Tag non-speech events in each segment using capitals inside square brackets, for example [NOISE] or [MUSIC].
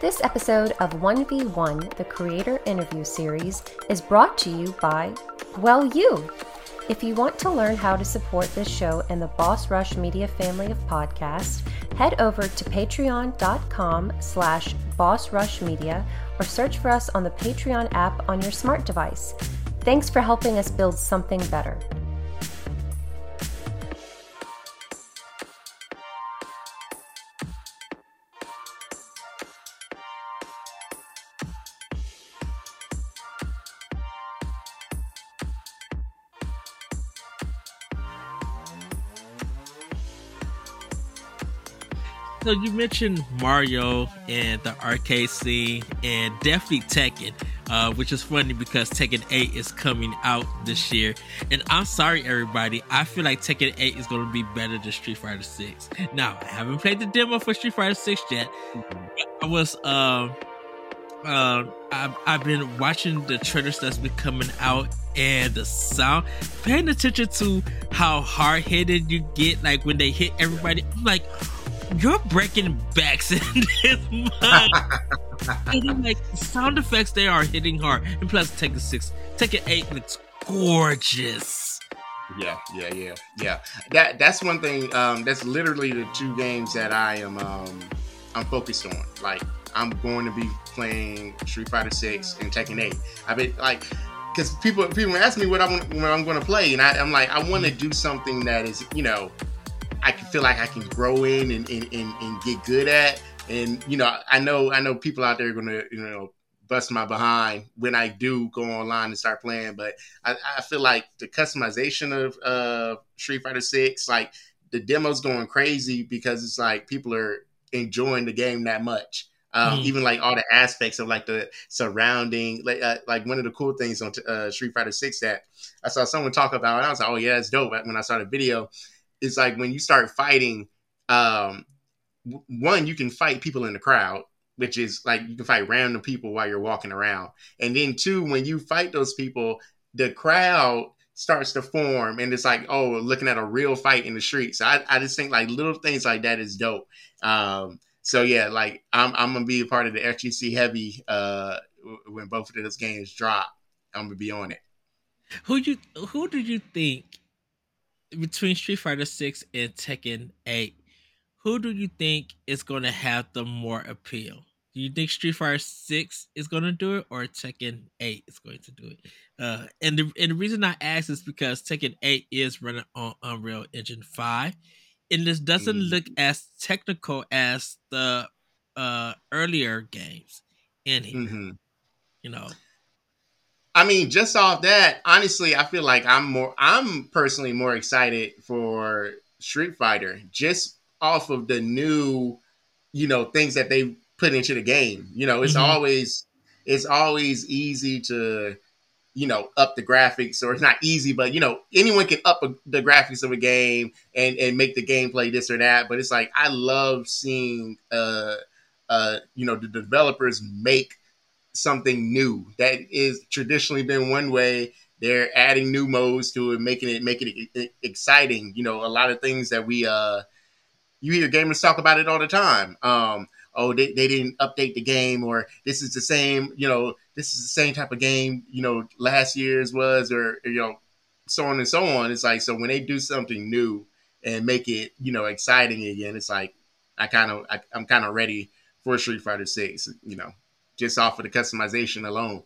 This episode of 1v1, the Creator Interview Series, is brought to you by, well, you. If you want to learn how to support this show and the Boss Rush Media family of podcasts, head over to patreon.com slash bossrushmedia or search for us on the Patreon app on your smart device. Thanks for helping us build something better. So you mentioned Mario and the arcade scene, and definitely Tekken, uh, which is funny because Tekken 8 is coming out this year. And I'm sorry, everybody, I feel like Tekken 8 is going to be better than Street Fighter 6. Now, I haven't played the demo for Street Fighter 6 yet. I was um. Uh, I've, I've been watching the trailers that's been coming out and the sound, paying attention to how hard headed you get, like when they hit everybody. I'm like, you're breaking backs [LAUGHS] in this mind. [LAUGHS] and like sound effects, they are hitting hard. And plus, Tekken Six, Tekken Eight and it's gorgeous. Yeah, yeah, yeah, yeah. That that's one thing. Um, that's literally the two games that I am um, I'm focused on. Like I'm going to be playing Street Fighter Six and Tekken Eight. I've been like. Because people people ask me what I'm what I'm going to play, and I, I'm like, I want to do something that is, you know, I can feel like I can grow in and, and, and, and get good at. And you know, I know I know people out there are gonna you know bust my behind when I do go online and start playing. But I, I feel like the customization of uh, Street Fighter Six, like the demo's going crazy because it's like people are enjoying the game that much. Um, mm. Even like all the aspects of like the surrounding, like uh, like one of the cool things on uh, Street Fighter Six that I saw someone talk about, and I was like, oh yeah, it's dope. When I saw the video, it's like when you start fighting, um, one you can fight people in the crowd, which is like you can fight random people while you're walking around, and then two, when you fight those people, the crowd starts to form and it's like oh looking at a real fight in the street so i, I just think like little things like that is dope. Um so yeah like i'm, I'm gonna be a part of the fgc heavy uh when both of those games drop i'm gonna be on it. Who you who did you think between Street Fighter Six and Tekken Eight, who do you think is going to have the more appeal? Do you think Street Fighter Six is going to do it, or Tekken Eight is going to do it? Uh, and the and the reason I ask is because Tekken Eight is running on Unreal Engine Five, and this doesn't mm. look as technical as the uh, earlier games in here. Mm-hmm. You know, I mean, just off that, honestly, I feel like I'm more. I'm personally more excited for Street Fighter just off of the new, you know, things that they put into the game. You know, it's mm-hmm. always it's always easy to, you know, up the graphics, or it's not easy, but you know, anyone can up a, the graphics of a game and and make the gameplay this or that. But it's like I love seeing, uh, uh, you know, the developers make something new. That is traditionally been one way they're adding new modes to it making it making it exciting. You know a lot of things that we uh you hear gamers talk about it all the time. Um oh they, they didn't update the game or this is the same you know this is the same type of game you know last year's was or you know so on and so on. It's like so when they do something new and make it you know exciting again it's like i kind of i'm kind of ready for street fighter 6 you know just off of the customization alone.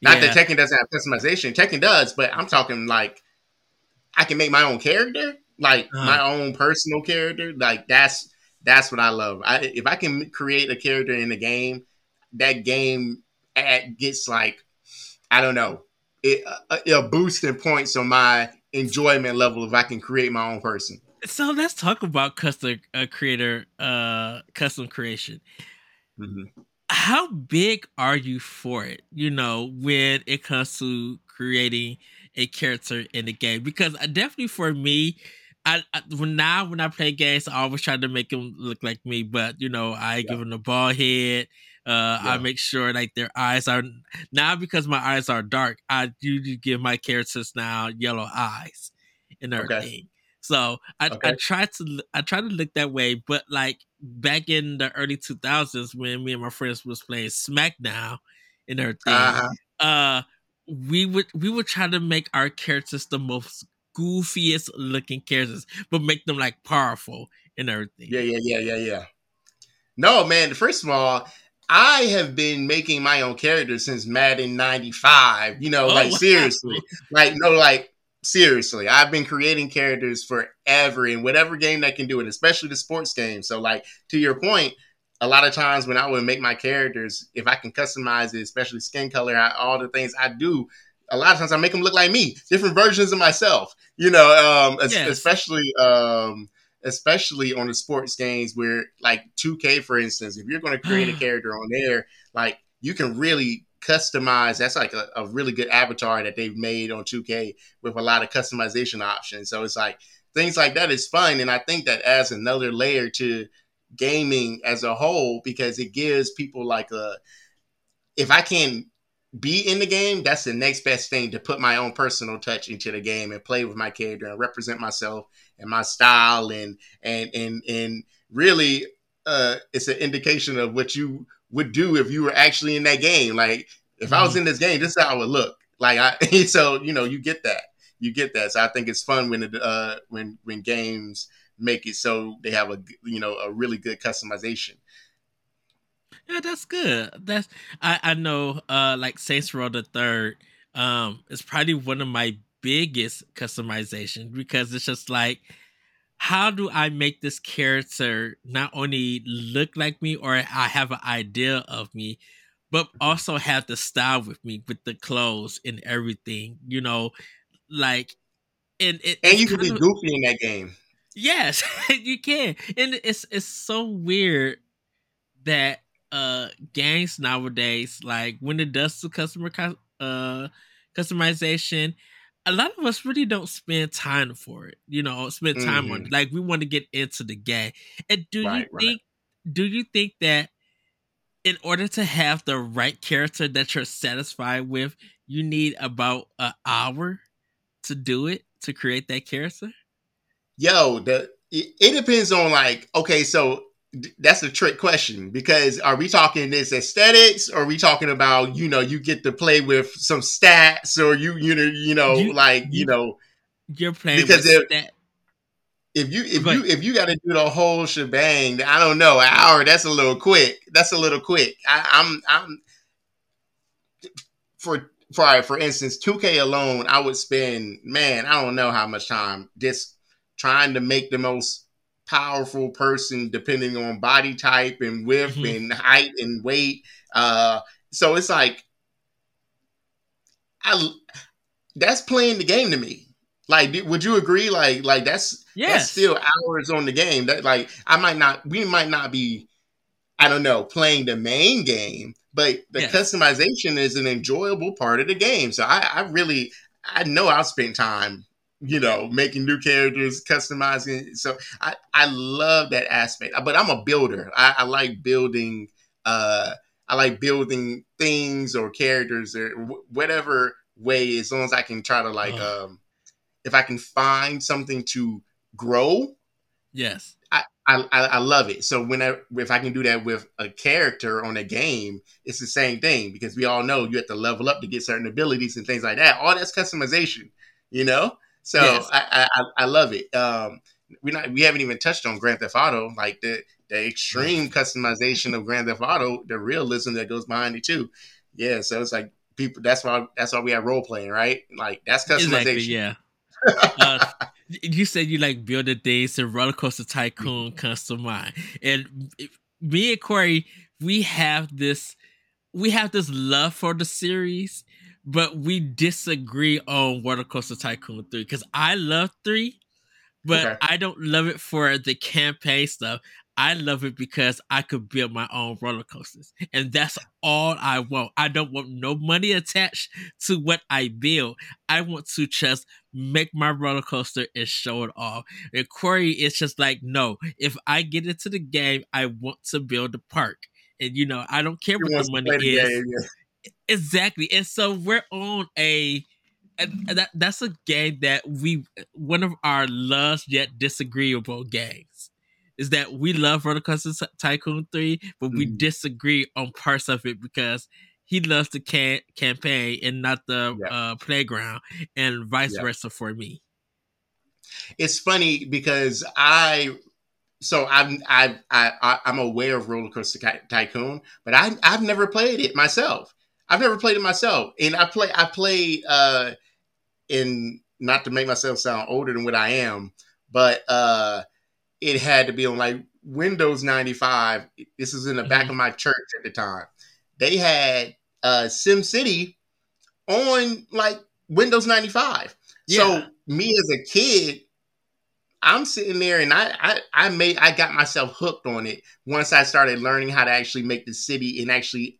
Not yeah. that Tekken doesn't have customization. Tekken does, but I'm talking like I can make my own character, like uh-huh. my own personal character. Like that's that's what I love. I, if I can create a character in the game, that game at, gets like I don't know, it a, a boost in points on my enjoyment level if I can create my own person. So let's talk about custom uh, creator, uh, custom creation. Mm-hmm. How big are you for it? You know, when it comes to creating a character in the game, because definitely for me, I, I when now when I play games, I always try to make them look like me. But you know, I yeah. give them a ball head. Uh, yeah. I make sure like their eyes are now because my eyes are dark. I usually give my characters now yellow eyes and everything. Okay. So I, okay. I try to I try to look that way, but like back in the early 2000s when me and my friends was playing SmackDown and everything, uh-huh. uh, we would we would try to make our characters the most goofiest looking characters, but make them like powerful and everything. Yeah, yeah, yeah, yeah, yeah. No, man. First of all, I have been making my own characters since Madden '95. You know, oh, like [LAUGHS] wow. seriously, like no, like seriously, I've been creating characters forever in whatever game that can do it, especially the sports game. So, like to your point, a lot of times when I would make my characters, if I can customize it, especially skin color, I, all the things I do, a lot of times I make them look like me, different versions of myself. You know, um, yes. especially um, especially on the sports games where, like 2K, for instance, if you're going to create a [SIGHS] character on there, like you can really customize. That's like a, a really good avatar that they've made on 2K with a lot of customization options. So it's like things like that is fun, and I think that adds another layer to gaming as a whole because it gives people like a if I can be in the game, that's the next best thing to put my own personal touch into the game and play with my character and represent myself and my style and and and and really uh it's an indication of what you would do if you were actually in that game. Like if. I was mm-hmm. in this game, this is how it would look. Like I [LAUGHS] so you know, you get that. You get that. So I think it's fun when it uh when when games make it so they have a you know a really good customization. Yeah, that's good. That's I I know uh like Saints Row the Third um is probably one of my biggest customization because it's just like how do I make this character not only look like me or I have an idea of me, but also have the style with me with the clothes and everything, you know, like and it, and you can be of, goofy in that game. Yes, [LAUGHS] you can, and it's it's so weird that uh games nowadays, like when it does to customer uh customization, a lot of us really don't spend time for it. You know, spend time mm-hmm. on it. Like we want to get into the game. And do right, you think right. do you think that in order to have the right character that you're satisfied with, you need about an hour to do it to create that character? Yo, the it, it depends on like okay, so that's a trick question because are we talking this aesthetics or are we talking about you know you get to play with some stats or you you know you know you, like you, you, know you're playing because if, stat- if you if but, you if you got to do the whole shebang I don't know an hour that's a little quick that's a little quick. I, I'm I'm for for for instance 2K alone I would spend man I don't know how much time just trying to make the most powerful person depending on body type and width mm-hmm. and height and weight. Uh, so it's like, I that's playing the game to me. Like, would you agree? Like, like that's yes. that's still hours on the game. That like I might not, we might not be, I don't know, playing the main game, but the yes. customization is an enjoyable part of the game. So I, I really, I know I'll spend time you know, making new characters, customizing. So I, I love that aspect. But I'm a builder. I, I like building. Uh, I like building things or characters or whatever way, as long as I can try to like, oh. um, if I can find something to grow. Yes. I, I, I love it. So when I, if I can do that with a character on a game, it's the same thing because we all know you have to level up to get certain abilities and things like that. All that's customization, you know. So yes. I, I, I love it. Um, we not we haven't even touched on Grand Theft Auto, like the the extreme customization of Grand Theft Auto, the realism that goes behind it too. Yeah, so it's like people. That's why that's why we have role playing, right? Like that's customization. Exactly, yeah. [LAUGHS] uh, you said you like build a days and roller coaster tycoon custom mine, and me and Corey, we have this, we have this love for the series, but we disagree on Roller Coaster Tycoon 3 because I love 3, but okay. I don't love it for the campaign stuff. I love it because I could build my own roller coasters. And that's all I want. I don't want no money attached to what I build. I want to just make my roller coaster and show it off. And Corey is just like, no, if I get into the game, I want to build a park. And you know, I don't care what the money is. Game, yeah. Exactly. And so we're on a that that's a game that we one of our loves yet disagreeable games is that we love Roller Coaster Tycoon 3, but we mm. disagree on parts of it because he loves the can- campaign and not the yeah. uh, playground, and vice yeah. versa for me. It's funny because I, so I'm I I I'm aware of Roller Coaster Tycoon, but I I've never played it myself. I've never played it myself, and I play I play uh in not to make myself sound older than what I am, but uh it had to be on like Windows 95. This is in the mm-hmm. back of my church at the time. They had uh Sim City on like Windows 95. Yeah. So me as a kid, I'm sitting there and I, I I made I got myself hooked on it once I started learning how to actually make the city and actually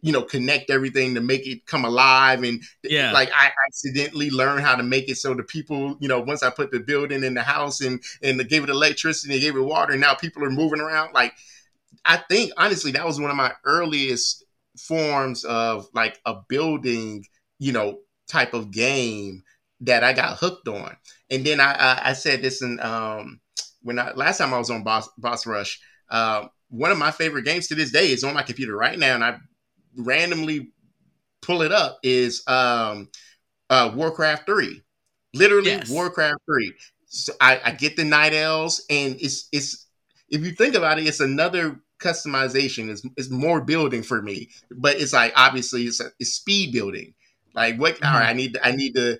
you know connect everything to make it come alive and yeah like I accidentally learned how to make it so the people you know once I put the building in the house and and gave it electricity and gave it water and now people are moving around like I think honestly that was one of my earliest forms of like a building you know type of game that I got hooked on. And then I I, I said this in um when I last time I was on Boss Boss Rush. Uh, one of my favorite games to this day is on my computer right now, and I randomly pull it up. Is um, uh, Warcraft Three, literally yes. Warcraft Three. So I, I get the night elves, and it's it's if you think about it, it's another customization. It's, it's more building for me, but it's like obviously it's, a, it's speed building. Like what? Mm-hmm. All right, I need I need to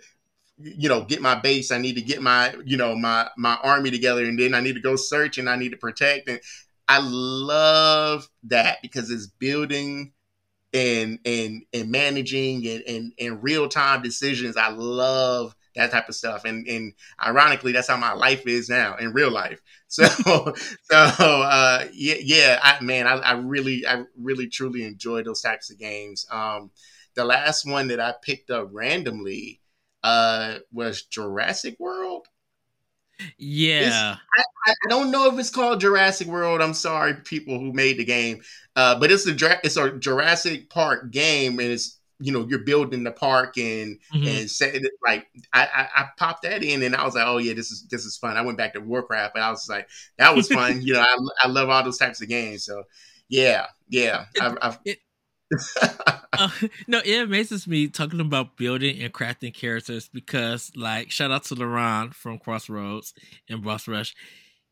you know get my base i need to get my you know my my army together and then i need to go search and i need to protect and i love that because it's building and and and managing and and, and real time decisions. I love that type of stuff and and ironically that's how my life is now in real life. [LAUGHS] So so uh yeah yeah I, man I, I really i really truly enjoy those types of games. Um the last one that i picked up randomly uh was Jurassic World. Yeah, I, I, don't know if it's called Jurassic World. I'm sorry, people who made the game, uh, but it's a it's a Jurassic Park game, and it's you know you're building the park and mm-hmm. and like I, I, I popped that in and I was like oh yeah this is this is fun. I went back to Warcraft, but I was like that was [LAUGHS] fun. you know I, I love all those types of games. So yeah yeah I've, I've it, uh, [LAUGHS] [LAUGHS] no, it amazes me talking about building and crafting characters because, like, shout out to Laron from Crossroads and Boss Rush.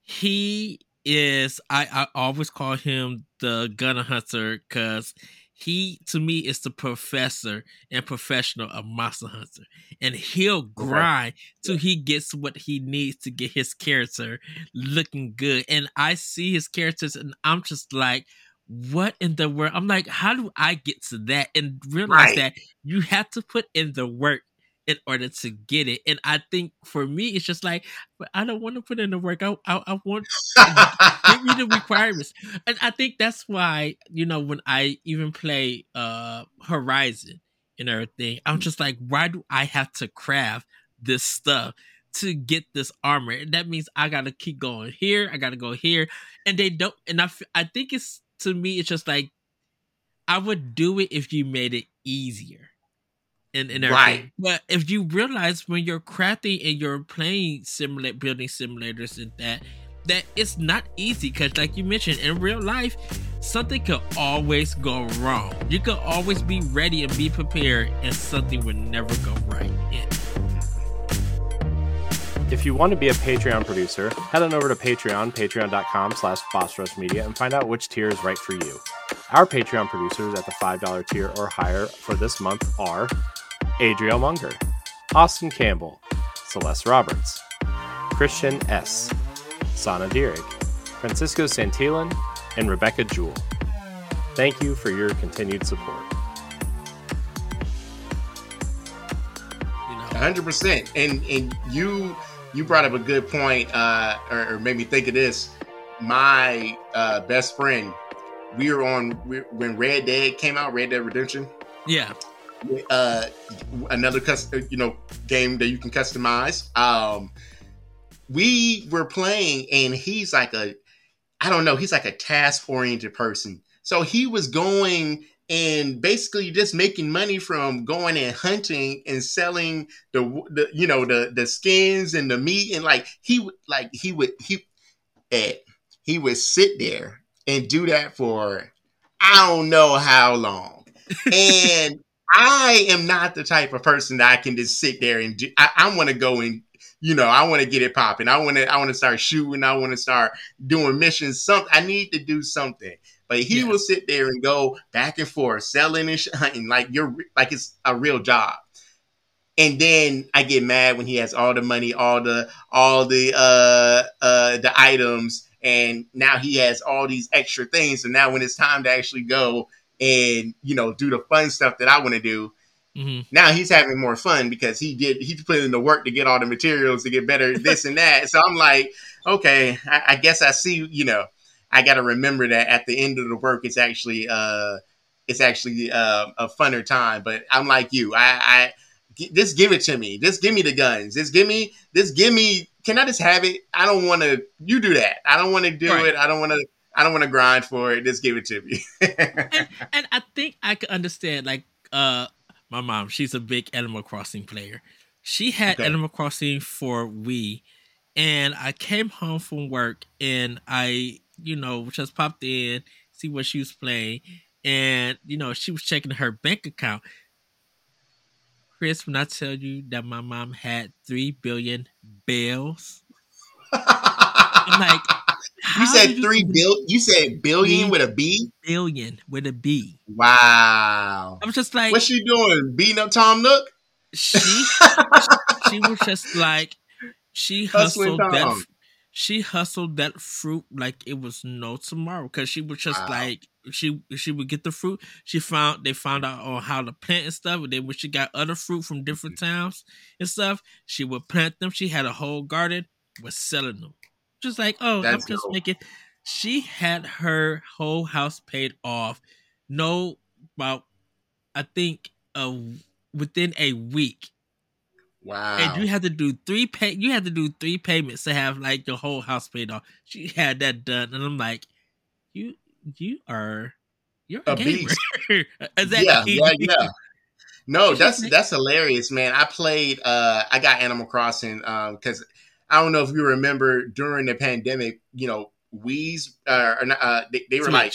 He is, I, I always call him the gunner hunter because he, to me, is the professor and professional of Monster Hunter. And he'll grind okay. till he gets what he needs to get his character looking good. And I see his characters and I'm just like, what in the world? I'm like, how do I get to that? And realize right. that you have to put in the work in order to get it. And I think for me, it's just like, but I don't want to put in the work. I, I, I want [LAUGHS] give me the requirements. And I think that's why, you know, when I even play uh Horizon and everything, I'm just like, why do I have to craft this stuff? to get this armor. And that means I gotta keep going here. I gotta go here, and they don't. And I, I think it's to me, it's just like I would do it if you made it easier. And, and Right. But if you realize when you're crafting and you're playing simulate building simulators and that that it's not easy because like you mentioned in real life something could always go wrong you could always be ready and be prepared and something would never go right if you want to be a Patreon producer, head on over to Patreon, patreon.com slash Media, and find out which tier is right for you. Our Patreon producers at the $5 tier or higher for this month are Adriel Munger, Austin Campbell, Celeste Roberts, Christian S., Sana Dierig, Francisco Santillan, and Rebecca Jewell. Thank you for your continued support. 100%. And, and you you brought up a good point, uh, or, or made me think of this. My uh, best friend, we were on when Red Dead came out, Red Dead Redemption. Yeah. Uh, another custom, you know, game that you can customize. Um, we were playing, and he's like a, I don't know, he's like a task oriented person. So he was going and basically just making money from going and hunting and selling the, the you know the the skins and the meat and like he would like he would he Ed, he would sit there and do that for I don't know how long. and [LAUGHS] I am not the type of person that I can just sit there and do, I, I want to go and you know I want to get it popping. I want to I want to start shooting. I want to start doing missions. something I need to do something. But he will sit there and go back and forth, selling and hunting like you're like it's a real job. And then I get mad when he has all the money, all the all the uh uh the items, and now he has all these extra things. So now when it's time to actually go and you know do the fun stuff that I want to do, mm-hmm. now he's having more fun because he did he put in the work to get all the materials to get better this and that. So I'm like, okay, I, I guess I see. You know, I got to remember that at the end of the work, it's actually uh it's actually uh, a funner time. But I'm like you, I, I just give it to me. Just give me the guns. Just give me. Just give me. Can I just have it? I don't want to. You do that. I don't want to do right. it. I don't want to. I don't want to grind for it. Just give it to me. and, [LAUGHS] and I think I could understand. Like, uh, my mom, she's a big Animal Crossing player. She had okay. Animal Crossing for Wii, and I came home from work and I, you know, just popped in, see what she was playing, and you know, she was checking her bank account. Chris, when I tell you that my mom had three billion bills, I'm like, [LAUGHS] you said three bill. You said billion with a B. Billion with a B. Wow. I was just like, what's she doing? Beating up Tom Nook? She, [LAUGHS] she was just like, she hustled that. She hustled that fruit like it was no tomorrow because she was just wow. like she she would get the fruit. She found they found out on how to plant and stuff. And then when she got other fruit from different towns and stuff, she would plant them. She had a whole garden, was selling them. Just like, oh, That's I'm just cool. making. She had her whole house paid off. No, about I think uh within a week. Wow! And you had to do three pay. You had to do three payments to have like your whole house paid off. She had that done, and I'm like, you you are you're a, a beast. [LAUGHS] exactly. Yeah, yeah, yeah. No, [LAUGHS] that's that's hilarious, man. I played uh I got Animal Crossing um cuz I don't know if you remember during the pandemic, you know, Wii's uh, uh they, they were Switch. like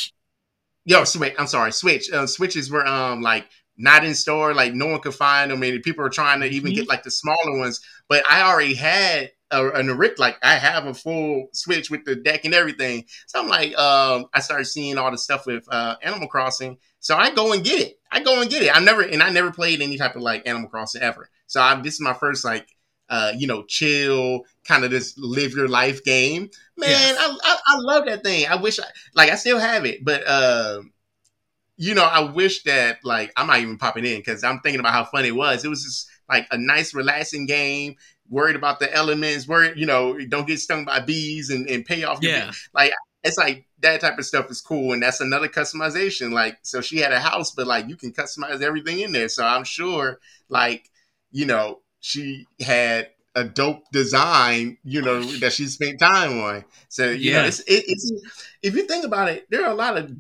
Yo, Switch, I'm sorry, Switch. Uh, switches were um like not in store, like no one could find them and people are trying to even mm-hmm. get like the smaller ones, but I already had a, an like I have a full Switch with the deck and everything. So I'm like, um, I started seeing all the stuff with uh, Animal Crossing. So I go and get it. I go and get it. I never and I never played any type of like Animal Crossing ever. So I, this is my first like uh, you know, chill, kind of just live your life game. Man, yes. I, I, I love that thing. I wish I like I still have it, but uh, you know, I wish that like I'm not even popping in because I'm thinking about how fun it was. It was just like a nice, relaxing game worried about the elements, worried, you know, don't get stung by bees and, and pay off. Yeah. Like, it's like that type of stuff is cool. And that's another customization. Like, so she had a house, but like you can customize everything in there. So I'm sure, like, you know, she had a dope design, you know, that she spent time on. So, you yeah. know, it's, it, it's, if you think about it, there are a lot of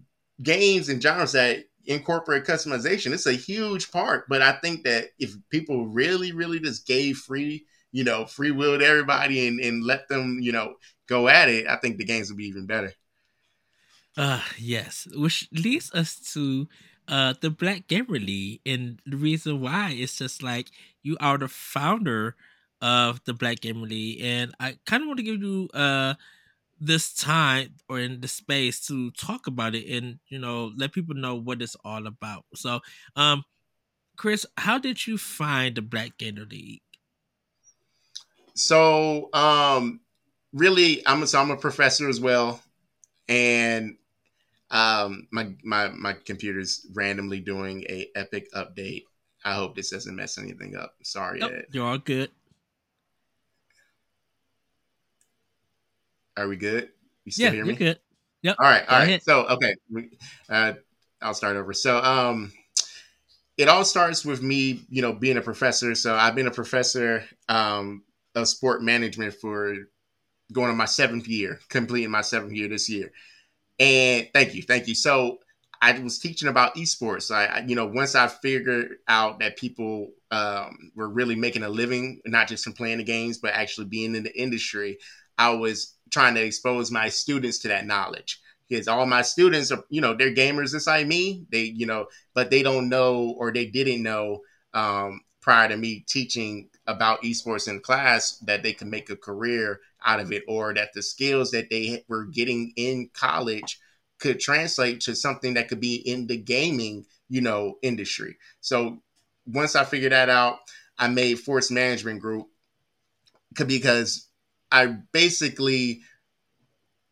games and genres that incorporate customization. It's a huge part, but I think that if people really, really just gave free you know, free willed everybody and, and let them, you know, go at it, I think the games would be even better. Uh yes. Which leads us to uh the Black Gamer League. And the reason why is just like you are the founder of the Black Gamer League. And I kinda want to give you uh this time or in the space to talk about it and you know let people know what it's all about. So um Chris, how did you find the Black Gamer League? So, um, really, I'm a, so I'm a professor as well, and um, my my my computer's randomly doing a epic update. I hope this doesn't mess anything up. Sorry, nope, You're all good. Are we good? You still yeah, hear me? good. Yep. All right. All right. Ahead. So, okay. Uh, I'll start over. So, um, it all starts with me, you know, being a professor. So I've been a professor um, of sport management for going on my seventh year, completing my seventh year this year. And thank you, thank you. So I was teaching about esports. I, I, you know, once I figured out that people um, were really making a living, not just from playing the games, but actually being in the industry, I was trying to expose my students to that knowledge. Because all my students are, you know, they're gamers like me. They, you know, but they don't know or they didn't know um, prior to me teaching about esports in class that they can make a career out of it, or that the skills that they were getting in college could translate to something that could be in the gaming, you know, industry. So once I figured that out, I made Force Management Group because I basically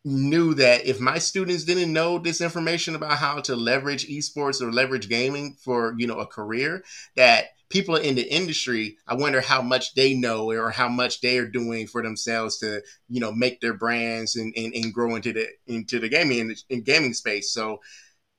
knew that if my students didn't know this information about how to leverage esports or leverage gaming for, you know, a career, that people in the industry, I wonder how much they know or how much they are doing for themselves to, you know, make their brands and, and, and grow into the into the gaming in gaming space. So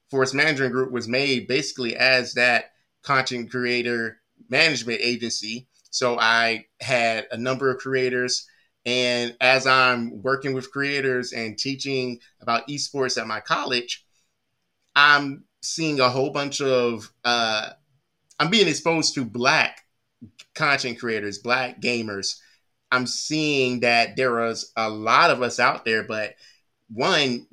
Force Management Group was made basically as that content creator management agency. So I had a number of creators and as I'm working with creators and teaching about esports at my college, I'm seeing a whole bunch of uh, I'm being exposed to black content creators, black gamers. I'm seeing that there is a lot of us out there, but one,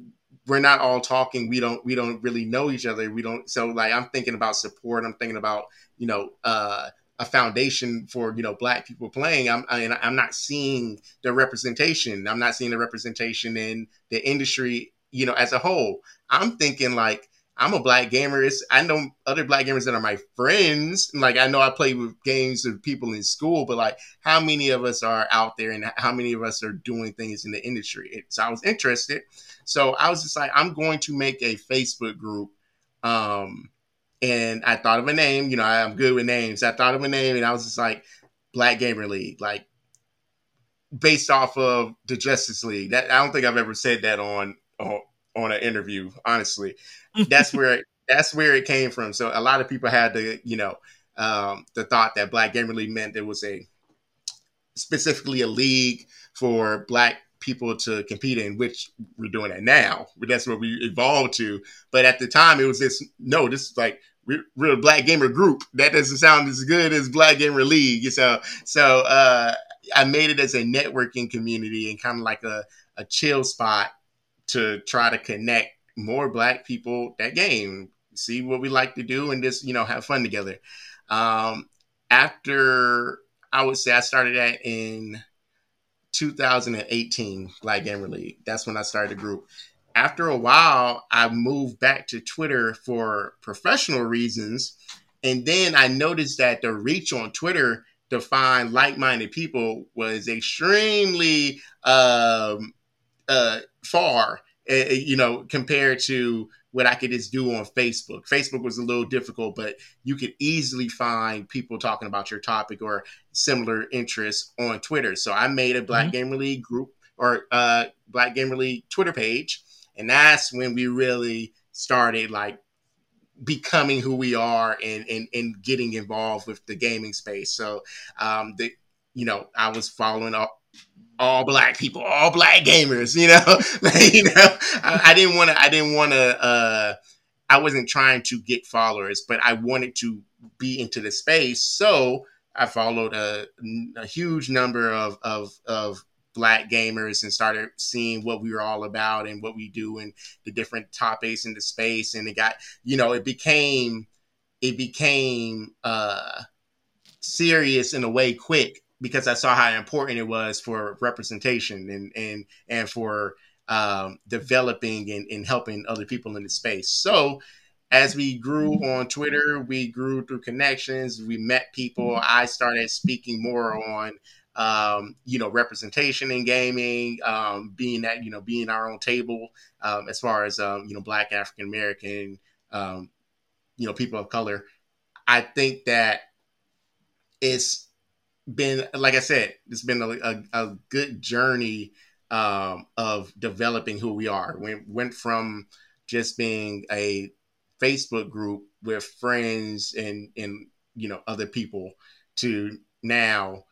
we're not all talking. We don't we don't really know each other. We don't so like I'm thinking about support. I'm thinking about, you know, uh a foundation for you know black people playing i'm I, am not seeing the representation i'm not seeing the representation in the industry you know as a whole i'm thinking like I'm a black gamer. It's, I know other black gamers that are my friends. Like I know I play with games with people in school, but like how many of us are out there and how many of us are doing things in the industry? So I was interested. So I was just like, I'm going to make a Facebook group. Um, and I thought of a name. You know, I'm good with names. I thought of a name, and I was just like, Black Gamer League, like based off of the Justice League. That I don't think I've ever said that on on, on an interview. Honestly, that's where [LAUGHS] that's where it came from. So a lot of people had the you know um, the thought that Black Gamer League meant there was a specifically a league for black people to compete in, which we're doing it now. That's what we evolved to. But at the time, it was this no, this is like real black gamer group. That doesn't sound as good as Black Gamer League. So so uh, I made it as a networking community and kind of like a, a chill spot to try to connect more black people that game, see what we like to do, and just you know have fun together. Um, after I would say I started that in 2018, Black Gamer League. That's when I started the group. After a while, I moved back to Twitter for professional reasons, and then I noticed that the reach on Twitter to find like-minded people was extremely um, uh, far uh, you know, compared to what I could just do on Facebook. Facebook was a little difficult, but you could easily find people talking about your topic or similar interests on Twitter. So I made a Black mm-hmm. Gamer League group or uh, Black Gamer League Twitter page, and that's when we really started like becoming who we are and and, and getting involved with the gaming space. So um, the you know I was following up all black people, all black gamers, you know, [LAUGHS] you know, I, I didn't want to, I didn't want to, uh, I wasn't trying to get followers, but I wanted to be into the space. So I followed a, a huge number of, of, of black gamers and started seeing what we were all about and what we do and the different topics in the space. And it got, you know, it became, it became, uh, serious in a way quick because I saw how important it was for representation and and and for um, developing and, and helping other people in the space. So as we grew on Twitter, we grew through connections. We met people. I started speaking more on um, you know representation in gaming, um, being that you know being our own table um, as far as um, you know Black African American um, you know people of color. I think that it's been like I said, it's been a, a, a good journey um, of developing who we are. We went from just being a Facebook group with friends and and you know other people to now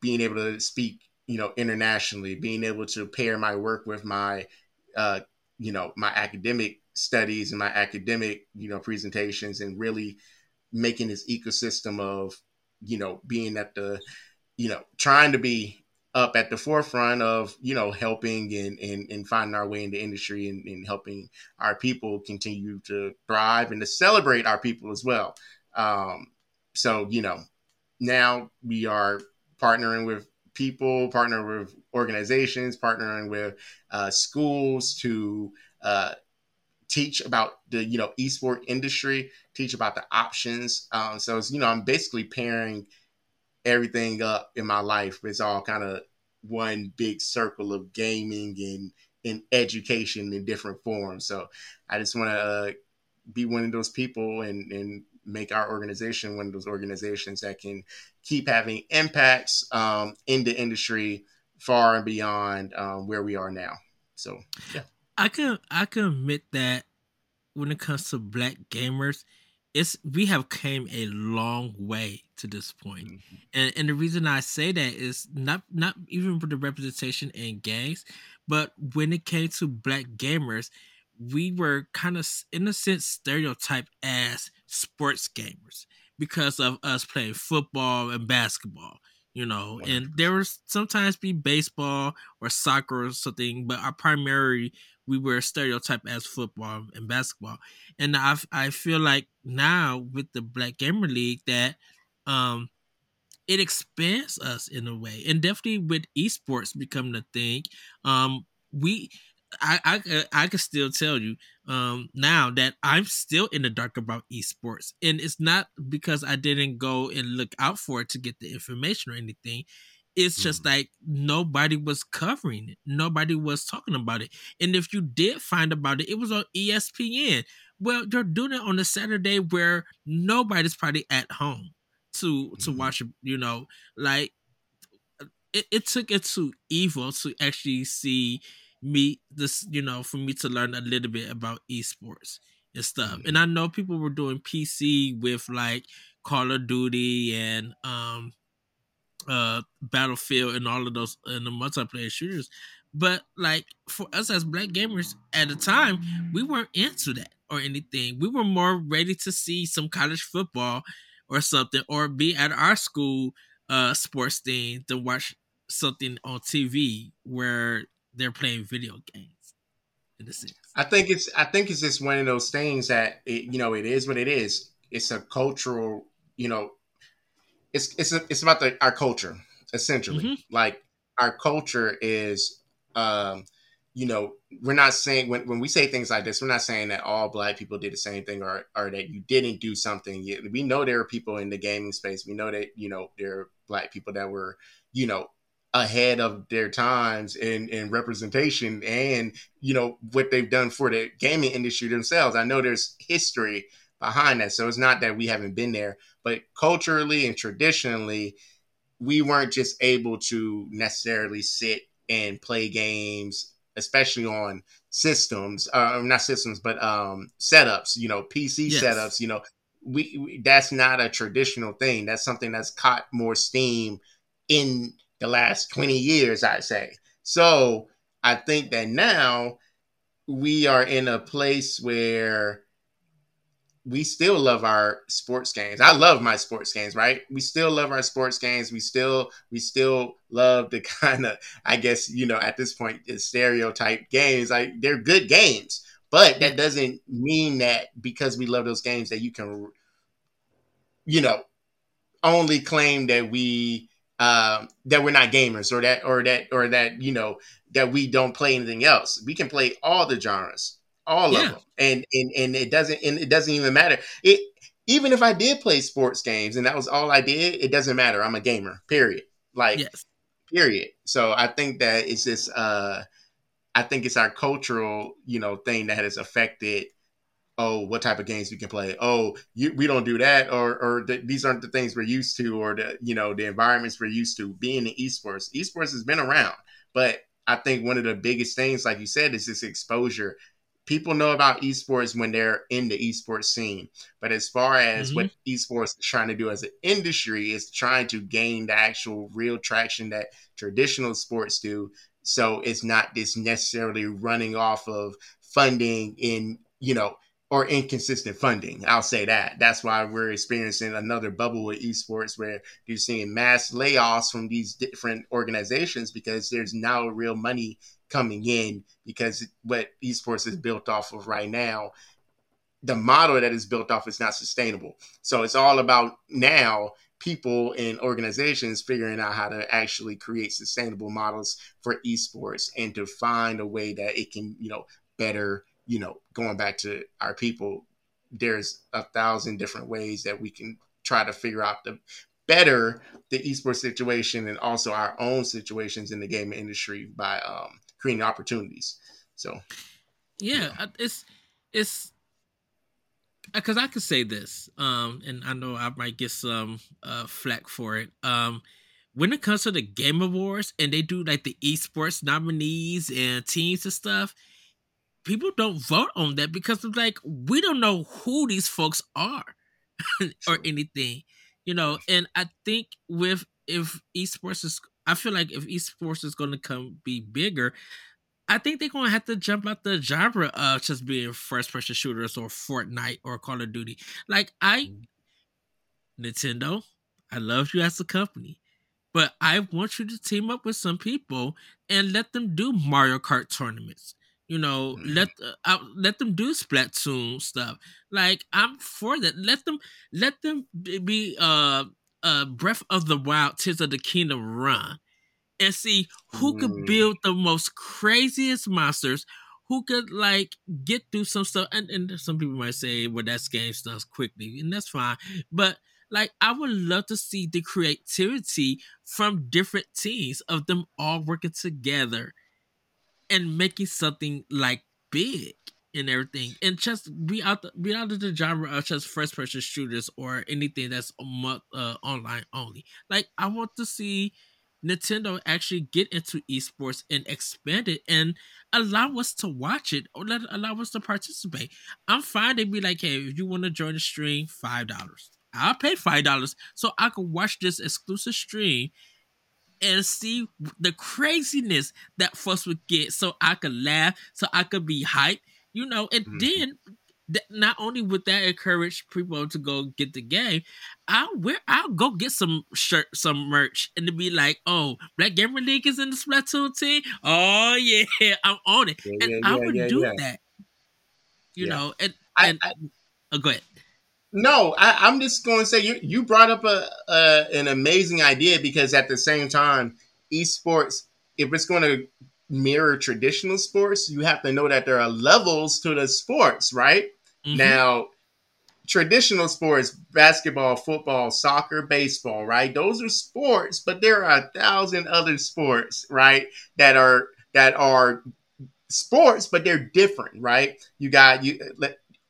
being able to speak you know internationally, being able to pair my work with my uh, you know my academic studies and my academic you know presentations and really making this ecosystem of you know being at the you know trying to be up at the forefront of you know helping and and, and finding our way in the industry and, and helping our people continue to thrive and to celebrate our people as well. Um, so you know now we are partnering with people partnering with organizations partnering with uh, schools to uh, teach about the you know esport industry teach about the options. Um, so it's you know i'm basically pairing everything up in my life. It's all kind of one big circle of gaming and and education in different forms. So i just want to uh, be one of those people and and make our organization one of those organizations that can keep having impacts um, in the industry far and beyond um, where we are now. So yeah I can I can admit that when it comes to black gamers, it's we have came a long way to this point. Mm-hmm. And and the reason I say that is not not even for the representation in gangs, but when it came to black gamers, we were kind of in a sense stereotyped as sports gamers because of us playing football and basketball you know and there was sometimes be baseball or soccer or something but our primary we were stereotyped as football and basketball. And I I feel like now with the Black Gamer League that um it expands us in a way, and definitely with esports becoming a thing, um we I I I can still tell you um now that I'm still in the dark about esports, and it's not because I didn't go and look out for it to get the information or anything it's just mm. like nobody was covering it. Nobody was talking about it. And if you did find about it, it was on ESPN. Well, they're doing it on a Saturday where nobody's probably at home to to mm-hmm. watch. You know, like it, it took it to evil to actually see me this. You know, for me to learn a little bit about esports and stuff. Mm-hmm. And I know people were doing PC with like Call of Duty and um uh Battlefield and all of those and the multiplayer shooters. But like for us as black gamers at the time, we weren't into that or anything. We were more ready to see some college football or something, or be at our school uh sports thing to watch something on TV where they're playing video games. In a sense. I think it's I think it's just one of those things that it, you know it is what it is. It's a cultural you know it's it's it's about the, our culture essentially. Mm-hmm. Like our culture is, um, you know, we're not saying when, when we say things like this, we're not saying that all black people did the same thing or or that you didn't do something. We know there are people in the gaming space. We know that you know there are black people that were, you know, ahead of their times in, in representation and you know what they've done for the gaming industry themselves. I know there's history behind that. So it's not that we haven't been there, but culturally and traditionally, we weren't just able to necessarily sit and play games, especially on systems, uh, not systems, but um, setups, you know, PC yes. setups, you know, we, we, that's not a traditional thing. That's something that's caught more steam in the last 20 years, I'd say. So I think that now we are in a place where we still love our sports games. I love my sports games, right? We still love our sports games. We still we still love the [LAUGHS] kind of I guess, you know, at this point the stereotype games. Like they're good games. But that doesn't mean that because we love those games that you can you know, only claim that we um, that we're not gamers or that or that or that you know that we don't play anything else. We can play all the genres all yeah. of them, and and and it doesn't and it doesn't even matter. It even if I did play sports games and that was all I did, it doesn't matter. I'm a gamer. Period. Like, yes. period. So I think that it's just uh, I think it's our cultural you know thing that has affected oh, what type of games we can play. Oh, you, we don't do that, or or the, these aren't the things we're used to, or the you know the environments we're used to. Being in esports, esports has been around, but I think one of the biggest things, like you said, is this exposure people know about esports when they're in the esports scene. But as far as mm-hmm. what esports is trying to do as an industry is trying to gain the actual real traction that traditional sports do. So it's not this necessarily running off of funding in you know or inconsistent funding. I'll say that. That's why we're experiencing another bubble with esports where you're seeing mass layoffs from these different organizations because there's now real money coming in because what esports is built off of right now the model that is built off is not sustainable. So it's all about now people and organizations figuring out how to actually create sustainable models for esports and to find a way that it can, you know, better, you know, going back to our people, there's a thousand different ways that we can try to figure out the better the esports situation and also our own situations in the gaming industry by um, creating opportunities. So, yeah, it's it's because I could say this, um, and I know I might get some uh, flack for it. Um, when it comes to the Game Awards and they do like the esports nominees and teams and stuff, people don't vote on that because it's like we don't know who these folks are [LAUGHS] or anything, you know. And I think with if esports is, I feel like if esports is going to come be bigger, I think they're gonna have to jump out the genre of just being first person shooters or Fortnite or Call of Duty. Like I mm-hmm. Nintendo, I love you as a company, but I want you to team up with some people and let them do Mario Kart tournaments. You know, mm-hmm. let uh, let them do Splatoon stuff. Like I'm for that. Let them let them be uh uh Breath of the Wild, Tears of the Kingdom run and see who could mm. build the most craziest monsters who could like get through some stuff and, and some people might say well that's game stuff quickly and that's fine but like i would love to see the creativity from different teams of them all working together and making something like big and everything and just be out the, be out of the genre of just first person shooters or anything that's uh, online only like i want to see Nintendo actually get into esports and expand it and allow us to watch it or let allow us to participate. I'm fine to be like, hey, if you want to join the stream, five dollars. I'll pay five dollars so I can watch this exclusive stream and see the craziness that folks would get so I could laugh, so I could be hyped, you know, and mm-hmm. then not only would that encourage people to go get the game, I'll wear, I'll go get some shirt, some merch, and to be like, "Oh, Black Gamer League is in the Splatoon team. Oh [LAUGHS] yeah, I'm on it." Yeah, and yeah, I would yeah, do that. You know, and and I, I, oh, go ahead. No, I, am just going to say you you brought up a, a an amazing idea because at the same time, esports, if it's going to mirror traditional sports, you have to know that there are levels to the sports, right? Mm-hmm. Now, traditional sports, basketball, football, soccer, baseball, right? Those are sports, but there are a thousand other sports, right? That are that are sports, but they're different, right? You got you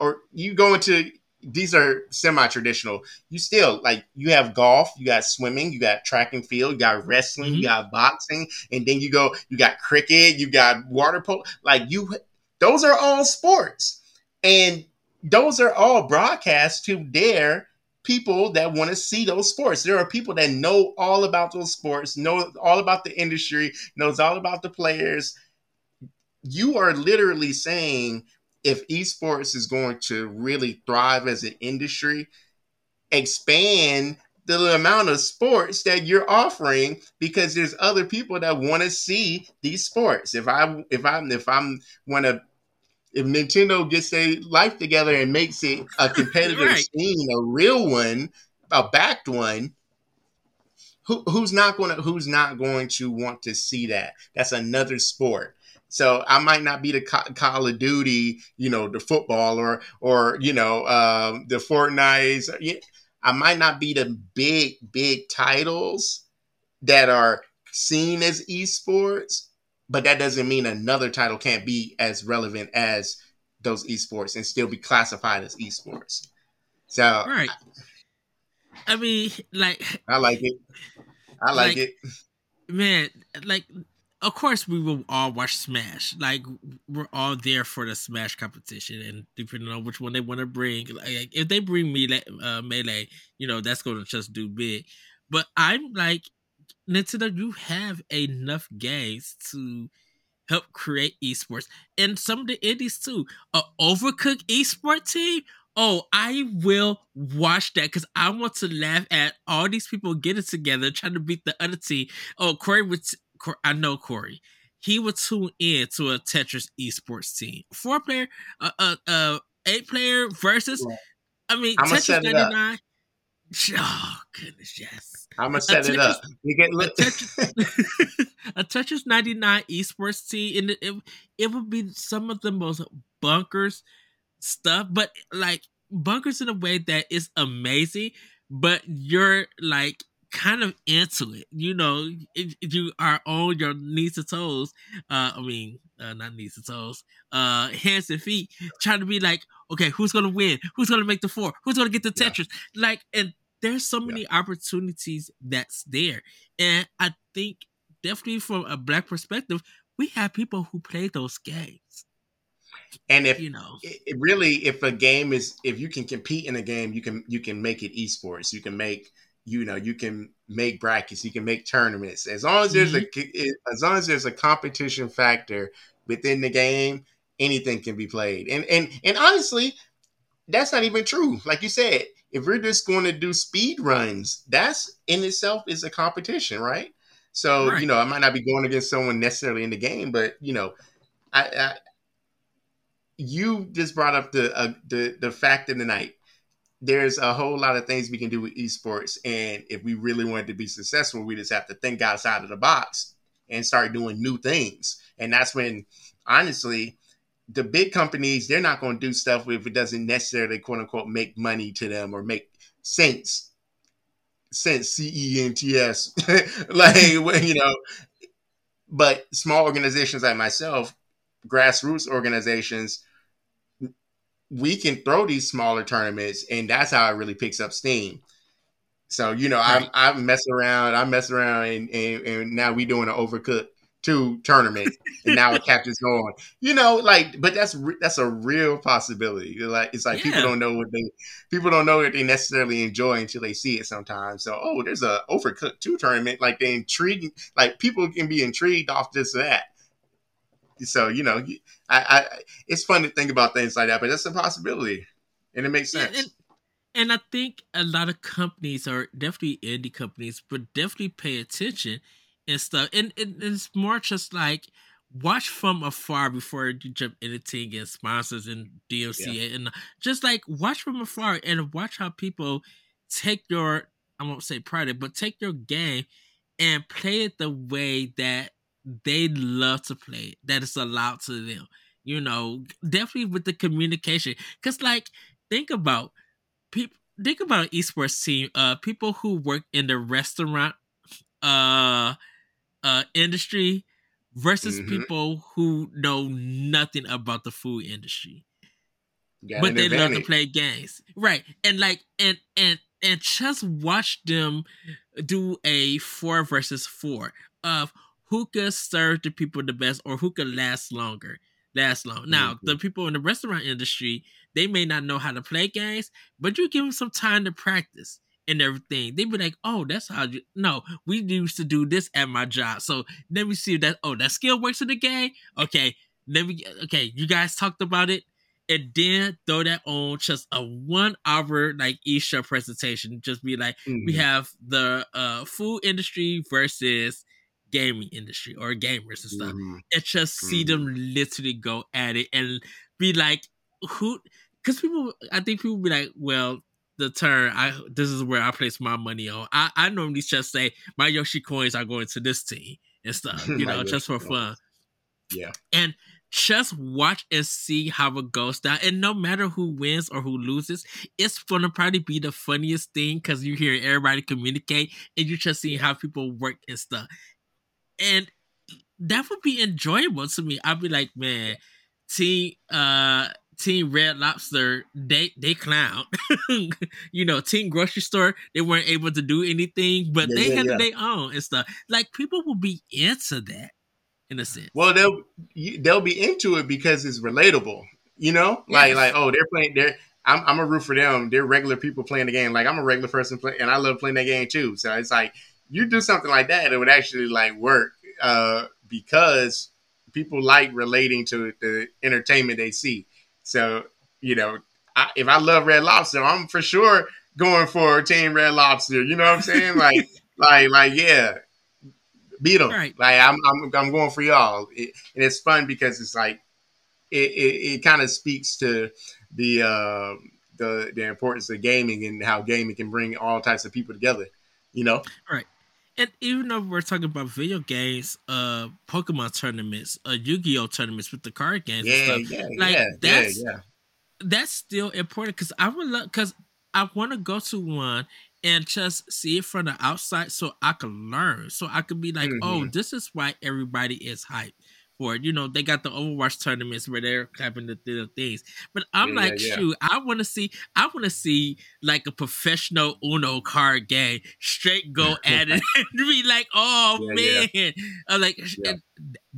or you go into these are semi-traditional. You still like you have golf, you got swimming, you got track and field, you got wrestling, mm-hmm. you got boxing, and then you go, you got cricket, you got water polo. Like you, those are all sports, and those are all broadcast to their people that want to see those sports. There are people that know all about those sports, know all about the industry, knows all about the players. You are literally saying if esports is going to really thrive as an industry, expand the amount of sports that you're offering because there's other people that want to see these sports. If I if I'm if I'm want to if Nintendo gets their life together and makes it a [LAUGHS] competitive right. scene, a real one, a backed one, who, who's not going to who's not going to want to see that? That's another sport. So I might not be the Call of Duty, you know, the football or or you know um, the Fortnite. I might not be the big big titles that are seen as esports, but that doesn't mean another title can't be as relevant as those esports and still be classified as esports. So, right. I mean, like, I like it. I like, like it. Man, like, of course we will all watch Smash. Like, we're all there for the Smash competition, and depending on which one they want to bring, like, if they bring me uh, melee, you know, that's going to just do big. But I'm like, Nintendo, you have enough games to help create esports and some of the indies too. A overcooked esports team. Oh, I will watch that because I want to laugh at all these people getting together trying to beat the other team. Oh, Corey would. I know Corey. He would tune in to a Tetris esports team, four player, uh, uh, uh eight player versus. I mean, I'm Tetris ninety nine. Oh goodness, yes. I'm gonna set it up. You get a, Tetris, [LAUGHS] a Tetris 99 esports team, and it, it, it would be some of the most bunkers stuff, but like bunkers in a way that is amazing. But you're like kind of into it, you know. If, if you are on your knees and toes, uh, I mean, uh, not knees and toes, uh, hands and feet, trying to be like, okay, who's gonna win? Who's gonna make the four? Who's gonna get the Tetris? Yeah. Like, and there's so many yeah. opportunities that's there. And I think definitely from a black perspective, we have people who play those games. And if you know, it, really, if a game is, if you can compete in a game, you can you can make it esports. You can make you know you can make brackets. You can make tournaments. As long as there's mm-hmm. a as long as there's a competition factor within the game, anything can be played. And and and honestly, that's not even true. Like you said, if we're just going to do speed runs, that's in itself is a competition, right? So right. you know, I might not be going against someone necessarily in the game, but you know, I, I you just brought up the uh, the the fact of the night. There's a whole lot of things we can do with esports, and if we really wanted to be successful, we just have to think outside of the box and start doing new things. And that's when, honestly, the big companies they're not going to do stuff if it doesn't necessarily quote unquote make money to them or make sense sense c e n t s [LAUGHS] like [LAUGHS] you know but small organizations like myself grassroots organizations we can throw these smaller tournaments and that's how it really picks up steam so you know right. i'm i'm messing around i'm messing around and, and, and now we doing an overcooked two tournament and now it captures on. You know, like, but that's that's a real possibility. Like, it's like yeah. people don't know what they people don't know what they necessarily enjoy until they see it sometimes. So, oh, there's a overcooked two tournament. Like, they intriguing. Like, people can be intrigued off just that. So, you know, I, I it's fun to think about things like that, but that's a possibility, and it makes sense. Yeah, and- and I think a lot of companies are definitely indie companies, but definitely pay attention and stuff. And, and it's more just like watch from afar before you jump anything and sponsors and DLC yeah. and uh, just like watch from afar and watch how people take your I won't say product, but take your game and play it the way that they love to play it, that is allowed to them. You know, definitely with the communication. Cause like think about people think about an esports team, uh people who work in the restaurant uh uh, industry versus mm-hmm. people who know nothing about the food industry. but they advantage. love to play games. Right. And like and and and just watch them do a four versus four of who could serve the people the best or who could last longer. Last long. Now, mm-hmm. the people in the restaurant industry, they may not know how to play games, but you give them some time to practice and everything. They'd be like, "Oh, that's how you." No, we used to do this at my job. So let me see that. Oh, that skill works in the game. Okay, let me. Okay, you guys talked about it, and then throw that on just a one hour like eShow presentation. Just be like, mm-hmm. we have the uh food industry versus gaming industry or gamers and stuff, mm-hmm. and just see mm-hmm. them literally go at it and be like, who? Because people, I think people be like, well, the turn, I this is where I place my money on. I, I normally just say my Yoshi coins are going to this team and [LAUGHS] stuff, you know, just for fun. Yeah. And just watch and see how it goes down. And no matter who wins or who loses, it's gonna probably be the funniest thing because you hear everybody communicate and you're just seeing how people work and stuff. And that would be enjoyable to me. I'd be like, man, team uh Team Red Lobster, they they clown. [LAUGHS] you know, Team Grocery Store, they weren't able to do anything, but yeah, they yeah, had yeah. their own and stuff. Like people will be into that in a sense. Well, they'll they'll be into it because it's relatable. You know, like yes. like oh, they're playing. They're I'm I'm a root for them. They're regular people playing the game. Like I'm a regular person, play, and I love playing that game too. So it's like you do something like that, it would actually like work uh, because people like relating to the entertainment they see. So you know, I, if I love Red Lobster, I'm for sure going for Team Red Lobster. You know what I'm saying? [LAUGHS] like, like, like, yeah, beat them. Right. Like, I'm, I'm, I'm going for y'all, it, and it's fun because it's like, it, it, it kind of speaks to the, uh, the, the importance of gaming and how gaming can bring all types of people together. You know, right. And even though we're talking about video games, uh, Pokemon tournaments, uh, Yu-Gi-Oh tournaments with the card games, yeah, yeah, like yeah, that's yeah, yeah. that's still important because I would love because I want to go to one and just see it from the outside so I can learn. So I could be like, oh, mm-hmm. oh, this is why everybody is hyped for it. You know, they got the Overwatch tournaments where they're having the, the things. But I'm yeah, like, yeah, shoot, I want to see, I want to see like a professional Uno card game straight go at it [LAUGHS] and be like, oh man, I'm like,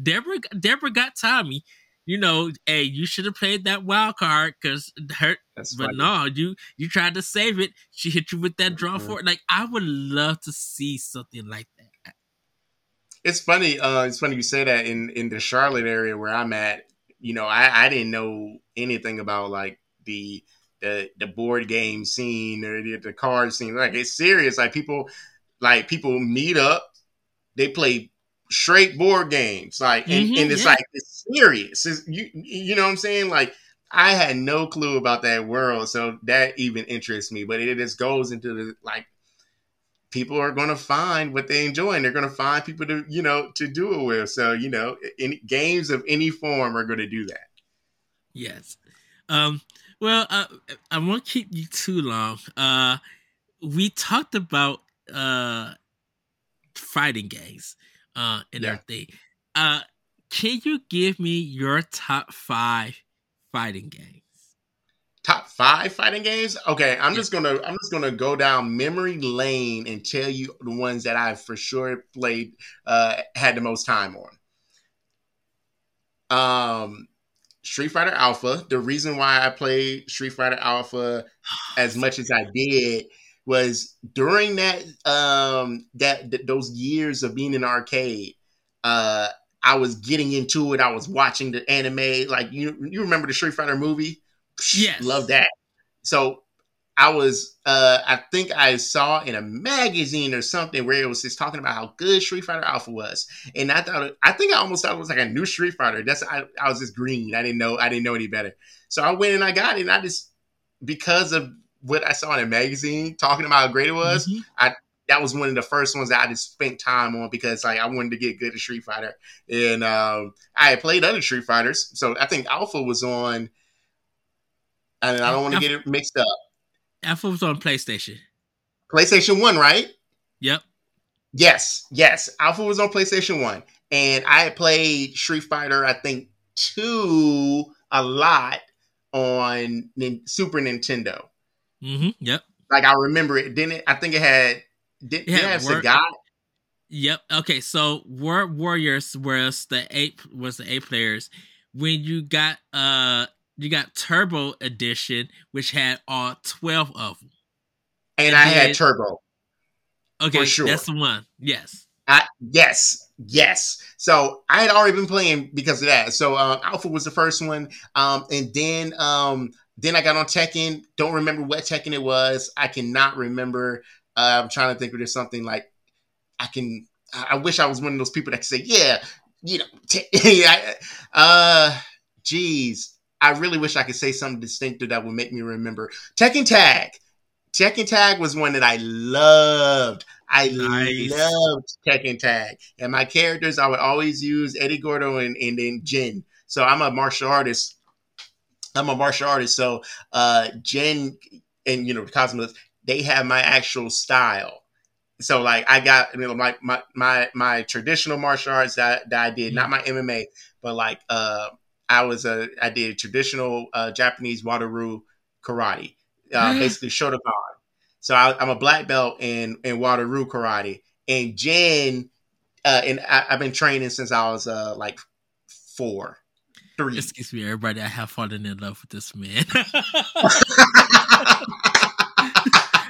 Deborah, Deborah got Tommy you know, hey, you should have played that wild card because hurt. That's but funny. no, you you tried to save it. She hit you with that draw mm-hmm. for it. Like I would love to see something like that. It's funny. Uh, it's funny you say that in in the Charlotte area where I'm at. You know, I I didn't know anything about like the the the board game scene or the, the card scene. Like it's serious. Like people like people meet up. They play straight board games. Like, and, mm-hmm, and it's yeah. like it's serious. It's, you you know what I'm saying? Like, I had no clue about that world, so that even interests me. But it just goes into the like people are going to find what they enjoy and they're going to find people to you know to do it with so you know any games of any form are going to do that yes um well uh, i won't keep you too long uh we talked about uh fighting games uh, and yeah. everything. Uh, can you give me your top five fighting games? Top five fighting games? Okay, I'm just gonna I'm just gonna go down memory lane and tell you the ones that I for sure played uh had the most time on. Um Street Fighter Alpha. The reason why I played Street Fighter Alpha as much as I did was during that um that th- those years of being in arcade uh I was getting into it I was watching the anime like you you remember the Street Fighter movie yes. Love that. So I was uh I think I saw in a magazine or something where it was just talking about how good Street Fighter Alpha was. And I thought I think I almost thought it was like a new Street Fighter. That's I, I was just green. I didn't know I didn't know any better. So I went and I got it. And I just because of what I saw in a magazine talking about how great it was, mm-hmm. I that was one of the first ones that I just spent time on because like I wanted to get good at Street Fighter, and um, I had played other Street Fighters, so I think Alpha was on, and I don't want to get it mixed up. Alpha was on PlayStation. PlayStation One, right? Yep. Yes, yes. Alpha was on PlayStation One, and I had played Street Fighter. I think two a lot on Super Nintendo. Mm-hmm. Yep. Like I remember it. Didn't it? I think it had. Did, it, it have Sagat? Yep. Okay. So World Warriors was the eight was the eight players. When you got uh you got Turbo Edition, which had all twelve of them. And, and I had Turbo. Okay, sure. that's the one. Yes. I, yes, yes. So I had already been playing because of that. So uh, Alpha was the first one, um, and then um, then I got on Tekken. Don't remember what Tekken it was. I cannot remember. Uh, I'm trying to think of there's something like I can. I wish I was one of those people that could say, yeah, you know, te- [LAUGHS] yeah, uh, geez, I really wish I could say something distinctive that would make me remember. Tekken Tag. Tekken Tag was one that I loved. I nice. loved Tekken Tag. And my characters, I would always use Eddie Gordo and, and then Jin. So I'm a martial artist I'm a martial artist, so uh, Jin and you know Cosmos, they have my actual style. So like I got you know my my my, my traditional martial arts that, that I did, not my MMA, but like uh, I was a I did traditional uh, Japanese Wado-ryu karate, uh, basically Shotokan. So I, am a black belt in in Wado-ryu karate, and Jin, uh, and I, have been training since I was uh, like four three. Excuse me, everybody. I have fallen in love with this man. [LAUGHS]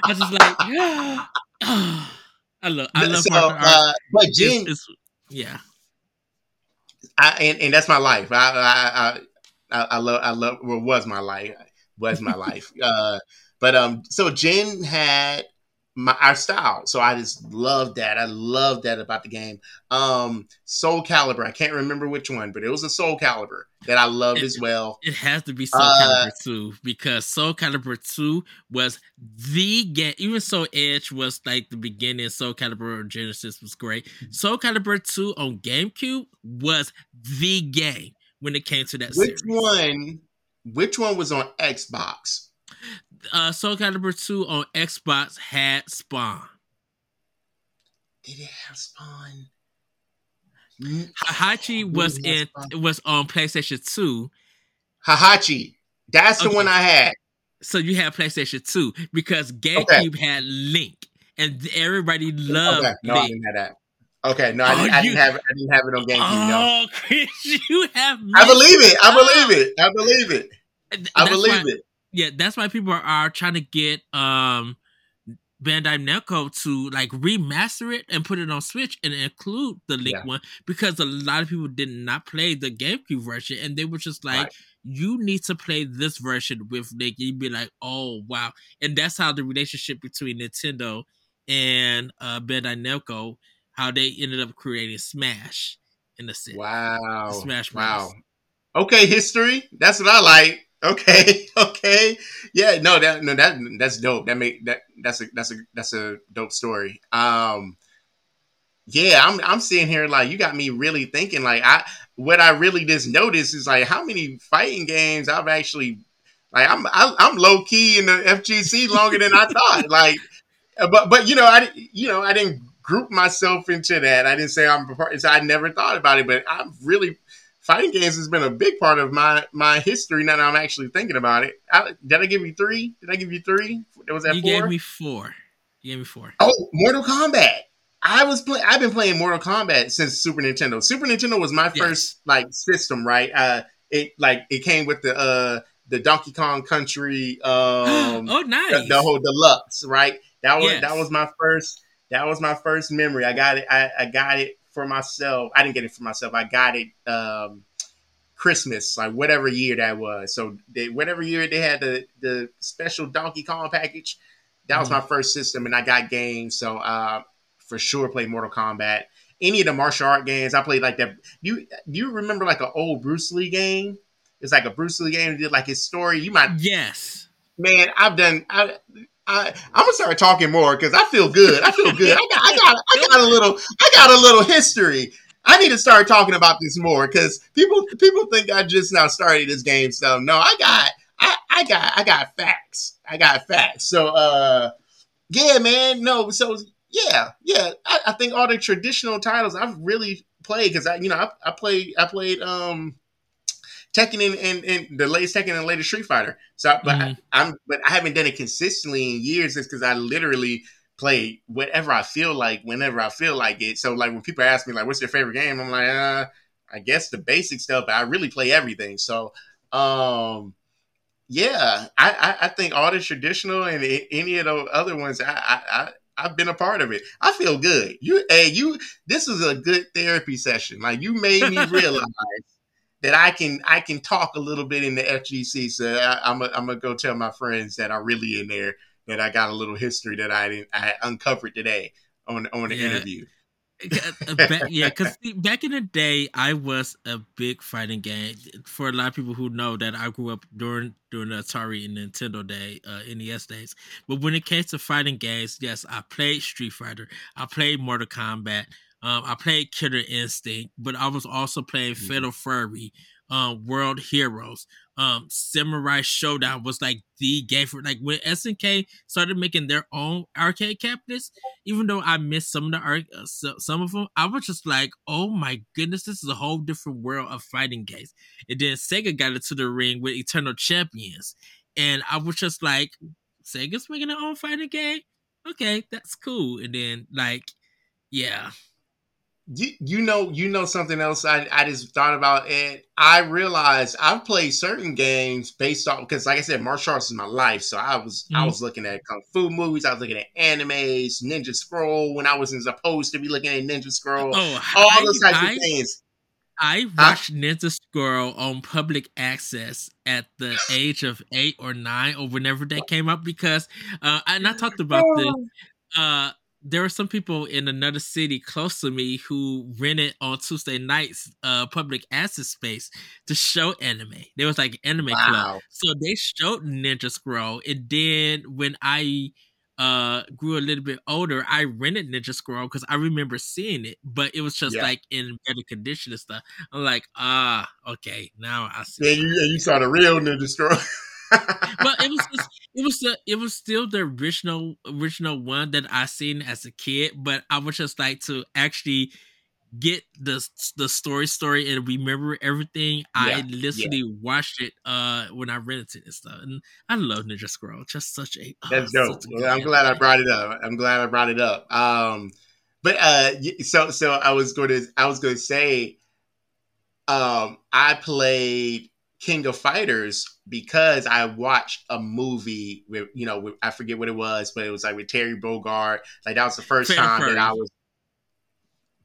I just like, [GASPS] I love, I [LAUGHS] love. So, uh, but Jin, yeah. I and, and that's my life. I I I, I love I love well was my life was my life. [LAUGHS] Uh, but um, so Jin had my our style. So I just love that. I love that about the game. Um Soul Calibur. I can't remember which one, but it was a Soul Calibur that I loved It- as well. It has to be Soul Uh, Calibur 2 because Soul Calibur 2 was the game. Even so, Edge was like the beginning. Soul Calibur on Genesis was great. Soul Calibur 2 on GameCube was the game when it came to that Which series. one which one was on Xbox? Uh, Soul Calibur 2 on Xbox had Spawn. Did it have Spawn? Mm, Heihachi was it in was on PlayStation 2. Heihachi. That's the one I had. So you had PlayStation 2 because GameCube had Link. And everybody loved Okay. No, I didn't have that. Okay, no, I, Oh, didn't, I you- didn't have it. I didn't have it on GameCube. no. Oh, Chris, you have. I believe it. I believe it. I believe it. I That's believe why- it. Yeah, that's why people are, are trying to get um Bandai Namco to like remaster it and put it on Switch and include the Link Yeah. one because a lot of people did not play the GameCube version and they were just like, Right. you need to play this version with Link. You'd be like, oh wow, and that's how the relationship between Nintendo and uh Bandai Namco, how they ended up creating Smash in the sense. Wow. Smash wow. Okay, history. That's what I like. Okay, [LAUGHS] okay. Yeah, no, that no that that's dope. That make that that's a that's a that's a dope story. Um yeah, I'm I'm sitting here like you got me really thinking like I what I really just noticed is like how many fighting games I've actually like I'm I, I'm low key in the FGC longer than I thought. [LAUGHS] Like uh, but but you know I you know I didn't group myself into that. I didn't say I'm part. so I never thought about it, but I'm really fighting games has been a big part of my my history. Now that I'm actually thinking about it, I, did I give you three? Did I give you three? Was that You four? gave me four. You gave me four. Oh, Mortal Kombat. I was play- I've been playing Mortal Kombat since Super Nintendo. Super Nintendo was my Yes. first like system, right? Uh it like it came with the uh the Donkey Kong Country [GASPS] um oh, nice. the, the whole deluxe, right? That was Yes. that was my first that was my first memory. I got it I, I got it for myself. I didn't get it for myself. I got it um Christmas, like whatever year that was. So they, whatever year they had the the special Donkey Kong package, that was Mhm. my first system, and I got games. So uh, for sure, played Mortal Kombat. Any of the martial art games, I played like that. You do you remember like an old Bruce Lee game? It's like a Bruce Lee game. Did like his story. You might yes. man, I've done. I, I I'm gonna start talking more because I feel good. I feel good. I got, I got, I got a little, I got a little history. I need to start talking about this more because people, people think I just now started this game stuff. No, I got, I, I got, I got facts. I got facts. So, uh, yeah, man. No, so yeah, yeah. I, I think all the traditional titles I've really played because I, you know, I, I played, I played, um. Tekken and, and, and the latest Tekken and latest Street Fighter. So, but Mhm. I, I'm, but I haven't done it consistently in years. It's because I literally play whatever I feel like whenever I feel like it. So, like when people ask me like, "What's your favorite game?" I'm like, uh, I guess the basic stuff. But I really play everything. So, um, yeah, I, I, I think all the traditional and any of the other ones, I, I, I I've been a part of it. I feel good. You, hey, you. This is a good therapy session. Like you made me [LAUGHS] realize that I can I can talk a little bit in the FGC. So I, I'm a, I'm gonna go tell my friends that are really in there that I got a little history that I didn't I uncovered today on on the Yeah. interview. Uh, yeah, because back in the day, I was a big fighting game. For a lot of people who know that I grew up during during the Atari and Nintendo day, uh, NES days. But when it came to fighting games, yes, I played Street Fighter. I played Mortal Kombat. Um, I played Killer Instinct, but I was also playing Mhm. Fatal Fury, um, World Heroes, um, Samurai Shodown was like the game for like when SNK started making their own arcade cabinets even though I missed some of the arc, uh, so, some of them, I was just like, "Oh my goodness, this is a whole different world of fighting games." And then Sega got into the ring with Eternal Champions, and I was just like, "Sega's making their own fighting game? Okay, that's cool." And then like, yeah, You you know you know something else I, I just thought about and I realized I've played certain games based off because like I said martial arts is my life. So I was I Mhm. was looking at kung fu movies. I was looking at animes Ninja Scroll when I wasn't supposed to be looking at Ninja Scroll. Oh, all I, those types I, of things. I watched Ninja Scroll on public access at the age of eight or nine, or whenever that came up, because uh, and I talked about this. Uh, there were some people in another city close to me who rented on Tuesday nights uh public access space to show anime. There was like anime wow. club. So they showed Ninja Scroll. And then when I uh grew a little bit older, I rented Ninja Scroll because I remember seeing it, but it was just yeah. like in better condition and stuff. I'm like, ah, okay, now I see. Yeah, you, you saw the real Ninja Scroll. but it was [LAUGHS] just, it was the it was still the original original one that I seen as a kid, but I would just like to actually get the the story story and remember everything. Yeah, I literally yeah. watched it uh when I rented it and stuff, and I love Ninja Scroll. Just such a oh, that's dope. Well, I'm glad I brought it up. I'm glad I brought it up. Um, but uh, so so I was going to I was going to say, um, I played King of Fighters because I watched a movie with you know with, I forget what it was, but it was like with Terry Bogard. Like that was the first time that I was.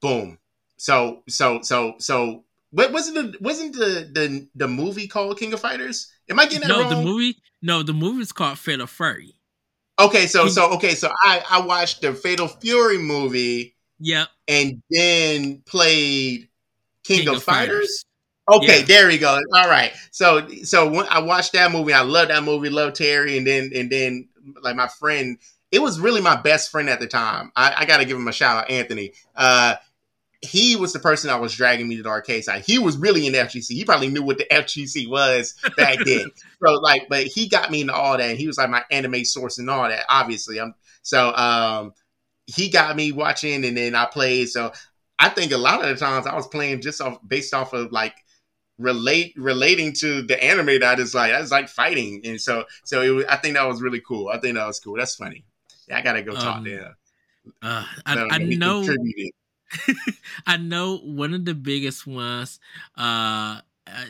Boom. So so so so what wasn't the wasn't the the the movie called King of Fighters? Am I getting no, wrong? the movie no, the movie is called Fatal Fury. Okay, so so okay, so I I watched the Fatal Fury movie. Yep. And then played King, King of, of, Fighters. Fighters. Okay, yeah. there we go. All right. So so when I watched that movie, I love that movie, love Terry, and then and then like my friend, it was really my best friend at the time. I, I got to give him a shout out, Anthony. Uh, he was the person that was dragging me to the arcade side. He was really in FGC. He probably knew what the FGC was back then. [LAUGHS] so like, but he got me into all that. He was like my anime source and all that. Obviously, I'm so um he got me watching, and then I played. So I think a lot of the times I was playing just off based off of like relate relating to the anime that is like that's like fighting, and so so it was, I think that was really cool. I think that was cool. That's funny. Yeah, I gotta go talk um, to him. Uh, I, I know. [LAUGHS] I know one of the biggest ones uh,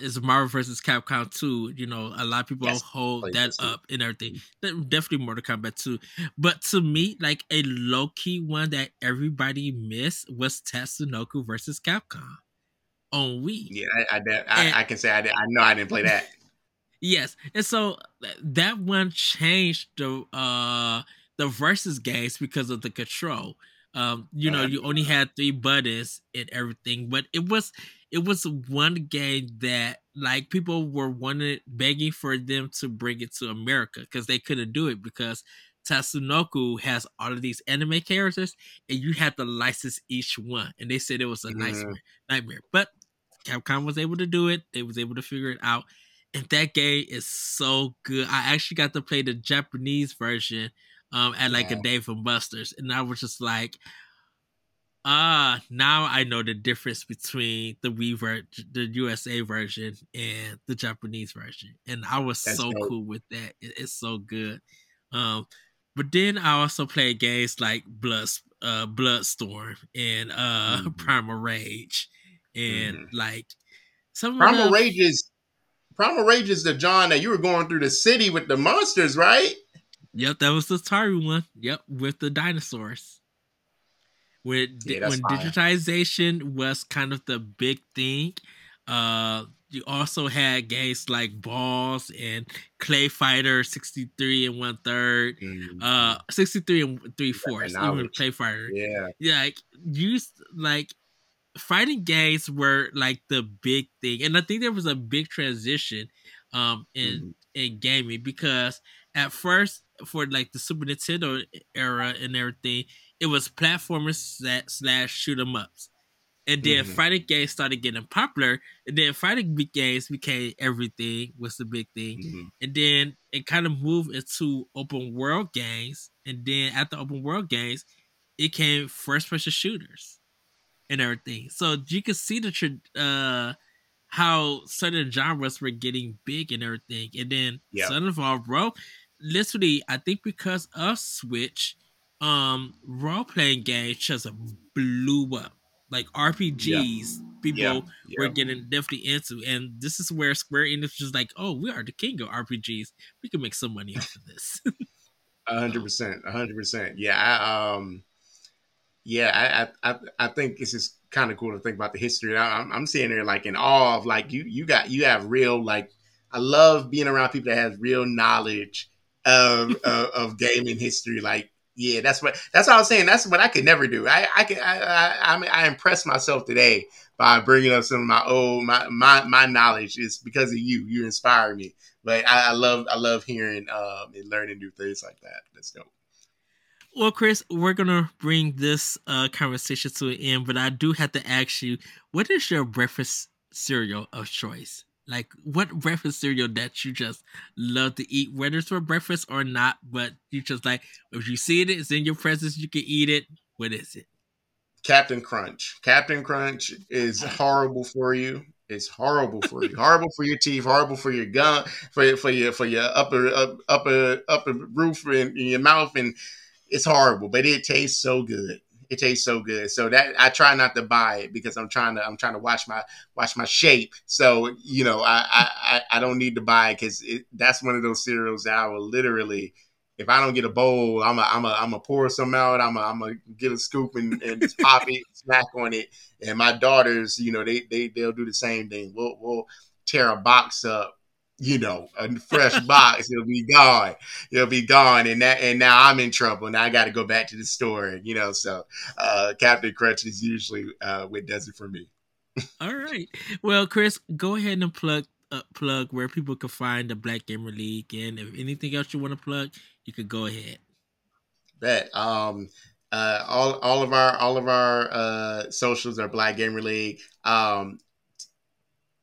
is Marvel versus Capcom 2. You know, a lot of people yes, hold that up and everything. Definitely Mortal Kombat 2. But to me, like a low key one that everybody missed was Tatsunoko versus Capcom on Wii. Yeah, I, I, I, I can say I, did, I know I didn't play that. [LAUGHS] yes, and so that one changed the uh the versus games because of the control. Um, you know, you only had three buttons and everything, but it was it was one game that like people were wanting begging for them to bring it to America because they couldn't do it because Tatsunoko has all of these anime characters, and you had to license each one. And they said it was a mm-hmm. nightmare, nightmare. But Capcom was able to do it. They was able to figure it out. And that game is so good. I actually got to play the Japanese version um, at like yeah. a Dave and Buster's, and I was just like, ah, uh, now I know the difference between the Wii ver- the USA version and the Japanese version, and I was That's so dope. cool with that. It, it's so good. Um, but then I also play games like Blood, uh, Bloodstorm and uh, mm-hmm. Primal Rage, and mm-hmm. like some Primal the- Rage is Primal Rage is the John that you were going through the city with the monsters, right? Yep, that was the Atari one. Yep, with the dinosaurs. When yeah, when fine. digitization was kind of the big thing, uh, you also had games like Ballz and Clay Fighter 63 and one third, mm-hmm. uh, 63 and three fourths, even Clay Fighter. Yeah, yeah, like used like fighting games were like the big thing, and I think there was a big transition um in mm-hmm. in gaming because at first for like the Super Nintendo era and everything, it was platformers that slash shoot 'em ups. And then mm-hmm. fighting games started getting popular, and then fighting games became everything was the big thing. Mm-hmm. And then it kind of moved into open world games, and then after open world games, it came first person shooters and everything. So you could see the uh how certain genres were getting big and everything. And then yep. Son of All, bro, literally, I think because of Switch, um, role playing games just blew up. Like RPGs, people were getting definitely into, and this is where Square Enix was like, "Oh, we are the king of RPGs. We can make some money off of this." [LAUGHS] hundred percent, hundred percent. Yeah, I, um, yeah, I I I think it's just kind of cool to think about the history. I'm I'm sitting there like in awe of like you you got you have real like I love being around people that have real knowledge of [LAUGHS] of, of gaming history. Like yeah, that's what that's what I was saying. That's what I could never do. I I can I I, I, mean, I impress myself today by bringing up some of my old my my, my knowledge. Is because of you. You inspire me. But I, I love I love hearing um, and learning new things like that. That's dope. Well, Chris, we're gonna bring this uh, conversation to an end, but I do have to ask you, what is your breakfast cereal of choice? Like, what breakfast cereal that you just love to eat, whether it's for breakfast or not, but you just like if you see it, it's in your presence, you can eat it. What is it? Captain Crunch. Captain Crunch is horrible for you. It's horrible for you. horrible for your teeth. Horrible for your gum. For your for your for your upper up, upper upper roof in your mouth, and it's horrible. But it tastes so good it tastes so good. So that I try not to buy it because I'm trying to I'm trying to watch my watch my shape. So you know I I, I don't need to buy it because that's one of those cereals that I will literally. If I don't get a bowl, I'm a, I'm a, I'm a pour some out. I'm a, I'm gonna get a scoop and, and just pop it, [LAUGHS] smack on it. And my daughters, you know, they they they'll do the same thing. We'll we'll tear a box up you know, a fresh box, it'll be gone. It'll be gone. And that and now I'm in trouble. Now I gotta go back to the store. And you know, so uh Captain Crunch is usually uh what does it for me. All right. Well, Chris, go ahead and plug uh, plug where people can find the Black Gamer League and if anything else you want to plug, you could go ahead. Bet. Um uh, all all of our all of our uh, socials are Black Gamer League. Um,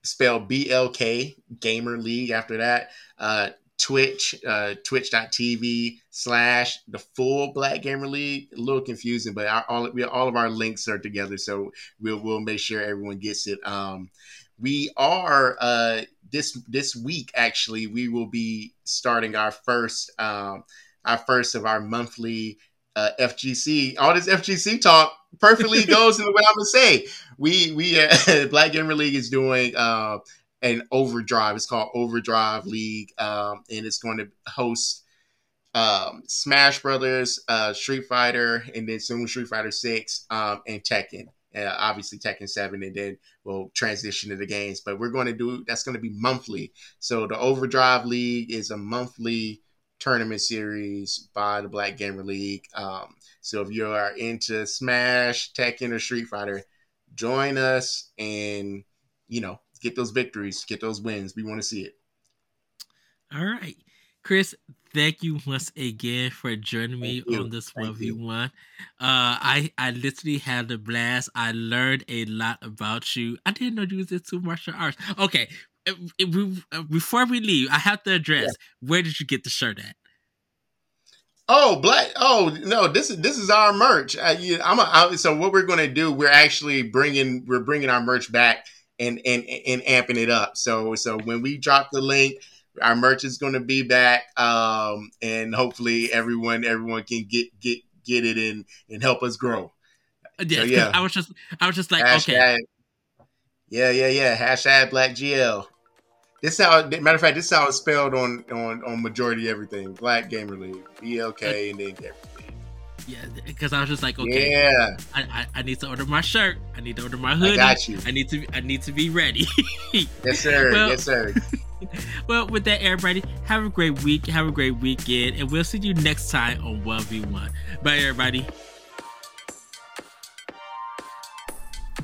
spelled BLK Gamer League after that. Uh, Twitch, uh, twitch.tv slash the full Black Gamer League. A little confusing, but our, all, we, all of our links are together. So we'll, we'll make sure everyone gets it. Um, we are, uh, this, this week, actually, we will be starting our first, um, our first of our monthly, uh, FGC. All this FGC talk perfectly [LAUGHS] goes into what I'm gonna say. We we uh, [LAUGHS] Black Gamer League is doing uh, an overdrive. It's called Overdrive League, um, and it's going to host um, Smash Brothers, uh, Street Fighter, and then soon Street Fighter Six um, and Tekken. Uh, obviously Tekken 7 and then we'll transition to the games but we're going to do that's going to be monthly so the overdrive league is a monthly tournament series by the black gamer league um, so if you are into Smash, Tekken, or Street Fighter, join us and you know get those victories, get those wins. We want to see it. All right, Chris. Thank you once again for joining me on this one v one. Uh, I I literally had a blast. I learned a lot about you. I didn't know you was into martial arts. Okay, before we leave, I have to address yeah. where did you get the shirt at? Oh, black. Oh no, this is this is our merch. I, I'm, a, I, so what we're going to do? We're actually bringing we're bringing our merch back and and and amping it up. So so when we drop the link, our merch is going to be back, um, and hopefully everyone everyone can get get get it and and help us grow. Yeah, so, yeah. I was just I was just like Hashtag, okay. Yeah, yeah, yeah. Hashtag Black GL. This how matter of fact, this is how it's spelled on on on majority everything. Black Gamer League, BLK, and then Gamer League. Yeah, because I was just like, okay, yeah, I, I, I, need to order my shirt. I need to order my hoodie. I got you. I need to I need to be ready. [LAUGHS] yes, sir. Well, yes, sir. [LAUGHS] well, with that, everybody, have a great week. Have a great weekend, and we'll see you next time on One V One. Bye, everybody.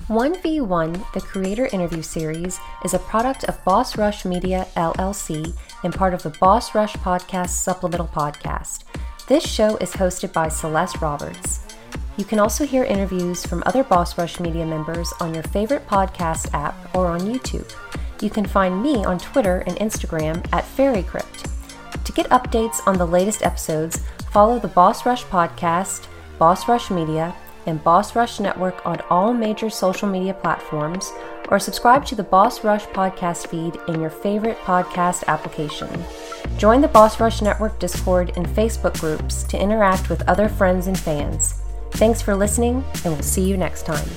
1v1, the creator interview series, is a product of Boss Rush Media LLC and part of the Boss Rush Podcast Supplemental Podcast. This show is hosted by Celeste Roberts. You can also hear interviews from other Boss Rush Media members on your favorite podcast app or on YouTube. You can find me on Twitter and Instagram at FairyCrypt. To get updates on the latest episodes, follow the Boss Rush Podcast, Boss Rush Media, and Boss Rush Network on all major social media platforms, or subscribe to the Boss Rush podcast feed in your favorite podcast application. Join the Boss Rush Network Discord and Facebook groups to interact with other friends and fans. Thanks for listening, and we'll see you next time.